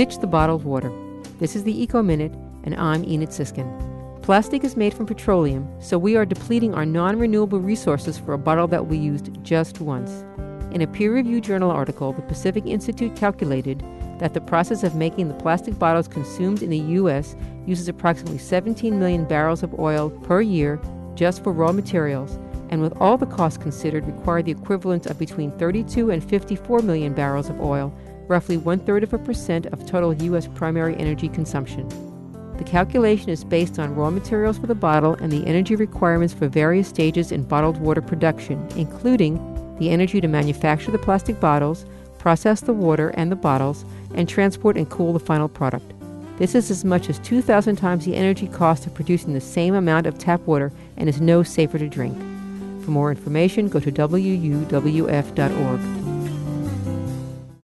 Ditch the bottled water. This is the Eco Minute, and I'm Enid Sisskin. Plastic is made from petroleum, so we are depleting our non renewable resources for a bottle that we used just once. In a peer reviewed journal article, the Pacific Institute calculated that the process of making the plastic bottles consumed in the U.S. uses approximately 17 million barrels of oil per year just for raw materials, and with all the costs considered, require the equivalent of between 32 and 54 million barrels of oil, roughly one third of a percent of total U.S. primary energy consumption. The calculation is based on raw materials for the bottle and the energy requirements for various stages in bottled water production, including the energy to manufacture the plastic bottles, process the water and the bottles, and transport and cool the final product. This is as much as 2,000 times the energy cost of producing the same amount of tap water and is no safer to drink. For more information, go to wuwf.org.